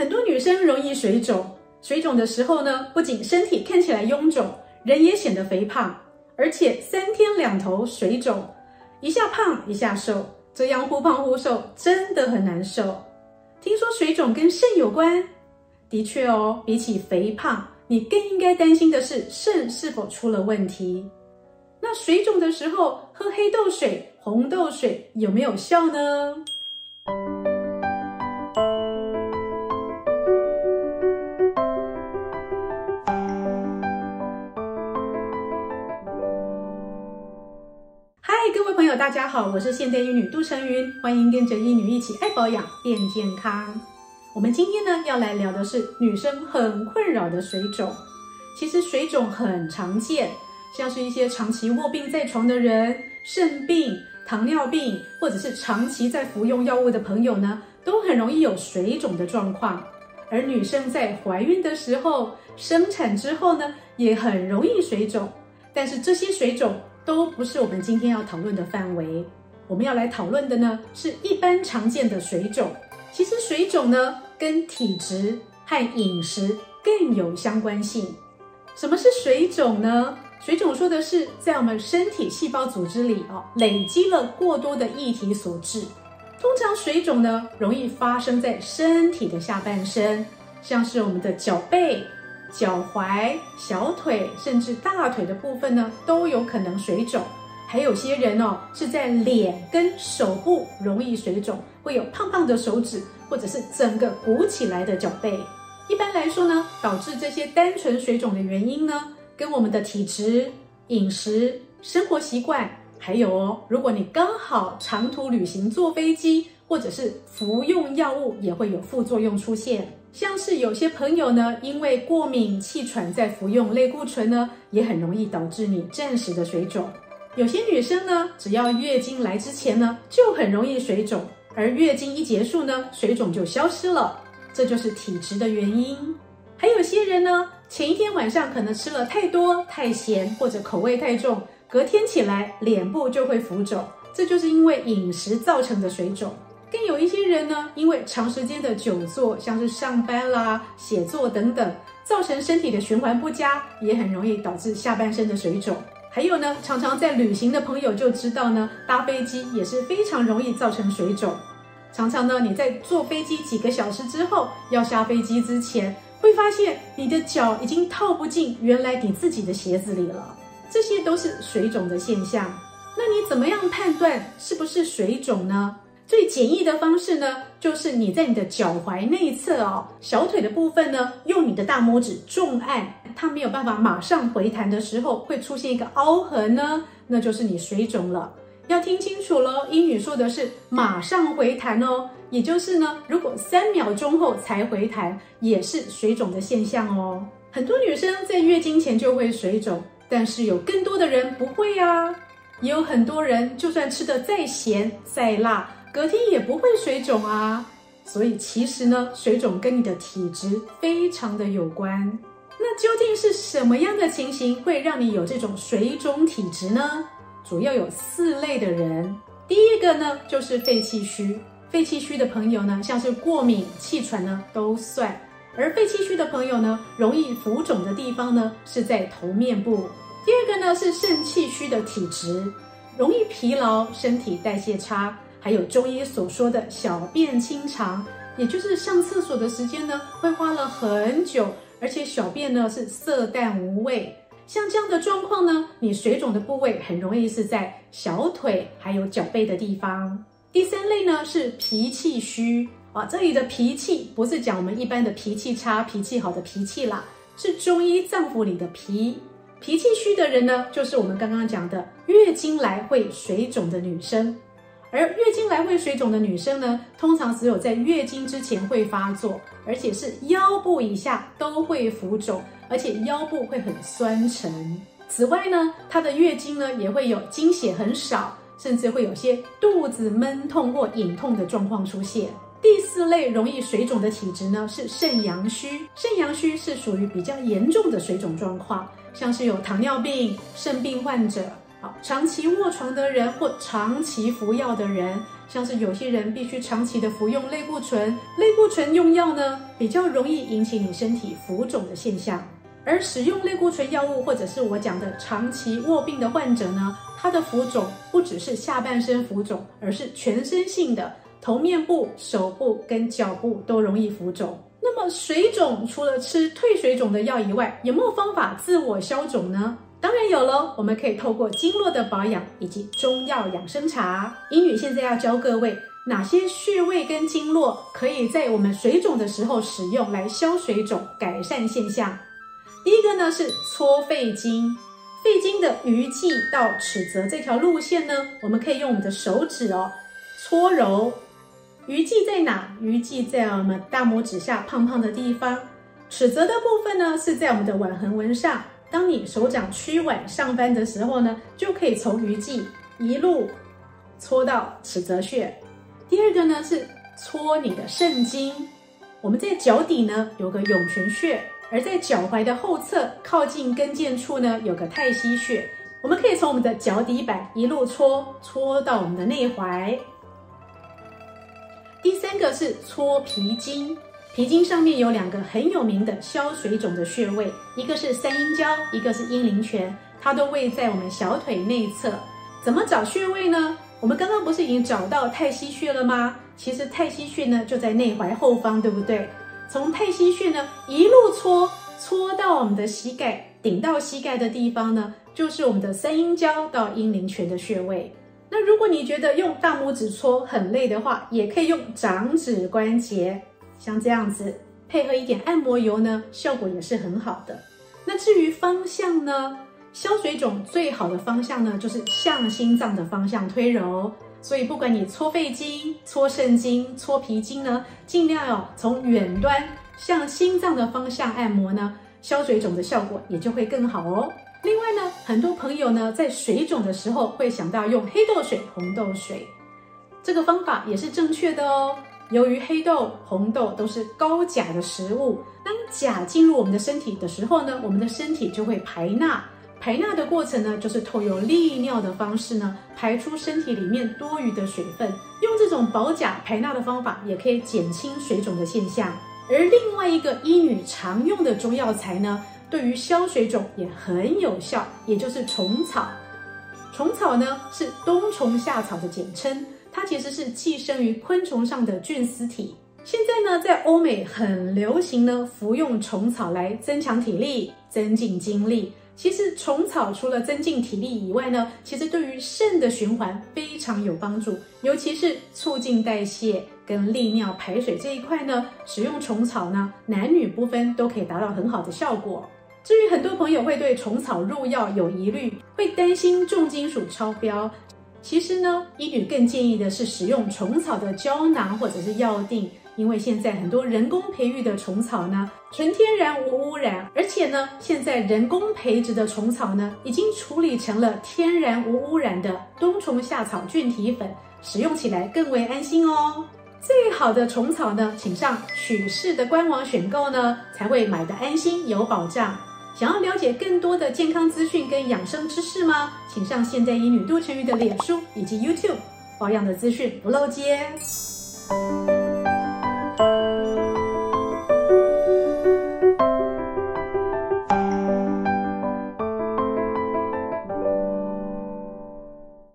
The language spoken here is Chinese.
很多女生容易水肿，水肿的时候呢，不仅身体看起来臃肿，人也显得肥胖，而且三天两头水肿，一下胖一下瘦，这样忽胖忽瘦，真的很难受。听说水肿跟肾有关，的确哦，比起肥胖，你更应该担心的是肾是否出了问题。那水肿的时候喝黑豆水、红豆水有没有效呢？各位朋友，大家好，我是现代医女杜成云，欢迎跟着医女一起爱保养变健康。我们今天呢要来聊的是女生很困扰的水肿。其实水肿很常见。像是一些长期卧病在床的人、肾病、糖尿病，或者是长期在服用药物的朋友呢，都很容易有水肿的状况。而女生在怀孕的时候、生产之后呢，也很容易水肿。但是这些水肿都不是我们今天要讨论的范围。我们要来讨论的呢，是一般常见的水肿。其实水肿呢，跟体质和饮食更有相关性。什么是水肿呢？水肿说的是在我们身体细胞组织里哦，累积了过多的液体所致。通常水肿呢，容易发生在身体的下半身，像是我们的脚背、脚踝、小腿，甚至大腿的部分呢，都有可能水肿。还有些人哦，是在脸跟手部容易水肿，会有胖胖的手指，或者是整个鼓起来的脚背。一般来说呢，导致这些单纯水肿的原因呢，跟我们的体质、饮食、生活习惯，还有哦，如果你刚好长途旅行坐飞机，或者是服用药物，也会有副作用出现。像是有些朋友呢，因为过敏、气喘，在服用类固醇呢，也很容易导致你暂时的水肿。有些女生呢，只要月经来之前呢，就很容易水肿，而月经一结束呢，水肿就消失了，这就是体质的原因。还有些人呢，前一天晚上可能吃了太多、太咸或者口味太重，隔天起来脸部就会浮肿，这就是因为饮食造成的水肿。更有一些人呢，因为长时间的久坐，像是上班啦、写作等等，造成身体的循环不佳，也很容易导致下半身的水肿。还有呢，常常在旅行的朋友就知道呢，搭飞机也是非常容易造成水肿。常常呢，你在坐飞机几个小时之后，要下飞机之前，会发现你的脚已经套不进原来你自己的鞋子里了，这些都是水肿的现象。那你怎么样判断是不是水肿呢？最简易的方式呢，就是你在你的脚踝内侧哦，小腿的部分呢，用你的大拇指重按，它没有办法马上回弹的时候，会出现一个凹痕呢，那就是你水肿了。要听清楚喽，英语说的是马上回弹哦。也就是呢，如果三秒钟后才回弹，也是水肿的现象哦。很多女生在月经前就会水肿，但是有更多的人不会啊。也有很多人就算吃得再咸再辣，隔天也不会水肿啊。所以其实呢，水肿跟你的体质非常的有关。那究竟是什么样的情形会让你有这种水肿体质呢？主要有四类的人。第一个呢，就是肺气虚。肺气虚的朋友呢，像是过敏、气喘呢都算。而肺气虚的朋友呢，容易浮肿的地方呢是在头面部。第二个呢是肾气虚的体质，容易疲劳、身体代谢差，还有中医所说的小便清长，也就是上厕所的时间呢会花了很久，而且小便呢是色淡无味。像这样的状况呢，你水肿的部位很容易是在小腿还有脚背的地方。第三类呢是脾气虚啊，这里的脾气不是讲我们一般的脾气差、脾气好的脾气啦，是中医脏腑里的脾。脾气虚的人呢，就是我们刚刚讲的月经来会水肿的女生。而月经来会水肿的女生呢，通常只有在月经之前会发作，而且是腰部以下都会浮肿，而且腰部会很酸沉。此外呢，她的月经呢也会有经血很少。甚至会有些肚子闷痛或隐痛的状况出现。第四类容易水肿的体质呢，是肾阳虚。肾阳虚是属于比较严重的水肿状况，像是有糖尿病、肾病患者，好，长期卧床的人或长期服药的人，像是有些人必须长期的服用类固醇，类固醇用药呢，比较容易引起你身体浮肿的现象。而使用类固醇药物，或者是我讲的长期卧病的患者呢，他的浮肿不只是下半身浮肿，而是全身性的，头面部、手部跟脚部都容易浮肿。那么水肿除了吃退水肿的药以外，有没有方法自我消肿呢？当然有喽，我们可以透过经络的保养以及中药养生茶。英语现在要教各位哪些穴位跟经络可以在我们水肿的时候使用来消水肿、改善现象。第一个呢是搓肺经，肺经的鱼际到尺泽这条路线呢，我们可以用我们的手指哦搓揉。鱼际在哪？鱼际在我们大拇指下胖胖的地方，尺泽的部分呢是在我们的腕横纹上。当你手掌屈腕上翻的时候呢，就可以从鱼际一路搓到尺泽穴。第二个呢是搓你的肾经，我们在脚底呢有个涌泉穴，而在脚踝的后侧靠近跟腱处呢有个太溪穴，我们可以从我们的脚底板一路搓搓到我们的内踝。第三个是搓脾经。脾经上面有两个很有名的消水肿的穴位，一个是三阴交，一个是阴陵泉，它都位在我们小腿内侧。怎么找穴位呢？我们刚刚不是已经找到太溪穴了吗？其实太溪穴呢就在内踝后方，对不对？从太溪穴呢一路搓搓到我们的膝盖，顶到膝盖的地方呢，就是我们的三阴交到阴陵泉的穴位。那如果你觉得用大拇指搓很累的话，也可以用掌指关节。像这样子配合一点按摩油呢，效果也是很好的。那至于方向呢，消水肿最好的方向呢，就是向心脏的方向推揉。所以不管你搓肺经、搓肾经、搓脾经呢，尽量要从远端向心脏的方向按摩呢，消水肿的效果也就会更好哦。另外呢，很多朋友呢在水肿的时候会想到用黑豆水、红豆水，这个方法也是正确的哦。由于黑豆、红豆都是高钾的食物，当钾进入我们的身体的时候呢，我们的身体就会排钠。排钠的过程呢，就是透过利尿的方式呢，排出身体里面多余的水分。用这种保钾排钠的方法，也可以减轻水肿的现象。而另外一个医女常用的中药材呢，对于消水肿也很有效，也就是虫草。虫草呢，是冬虫夏草的简称。它其实是寄生于昆虫上的菌丝体。现在呢，在欧美很流行呢，服用虫草来增强体力、增进精力。其实虫草除了增进体力以外呢，其实对于肾的循环非常有帮助，尤其是促进代谢跟利尿排水这一块呢，使用虫草呢，男女不分都可以达到很好的效果。至于很多朋友会对虫草入药有疑虑，会担心重金属超标。其实呢，医女更建议的是使用虫草的胶囊或者是药锭，因为现在很多人工培育的虫草呢，纯天然无污染，而且呢，现在人工培植的虫草呢，已经处理成了天然无污染的冬虫夏草菌体粉，使用起来更为安心哦。最好的虫草呢，请上许氏的官网选购呢，才会买得安心有保障。想要了解更多的健康资讯跟养生知识吗？请上现代医女杜成瑜的脸书以及 YouTube，保养的资讯不漏接。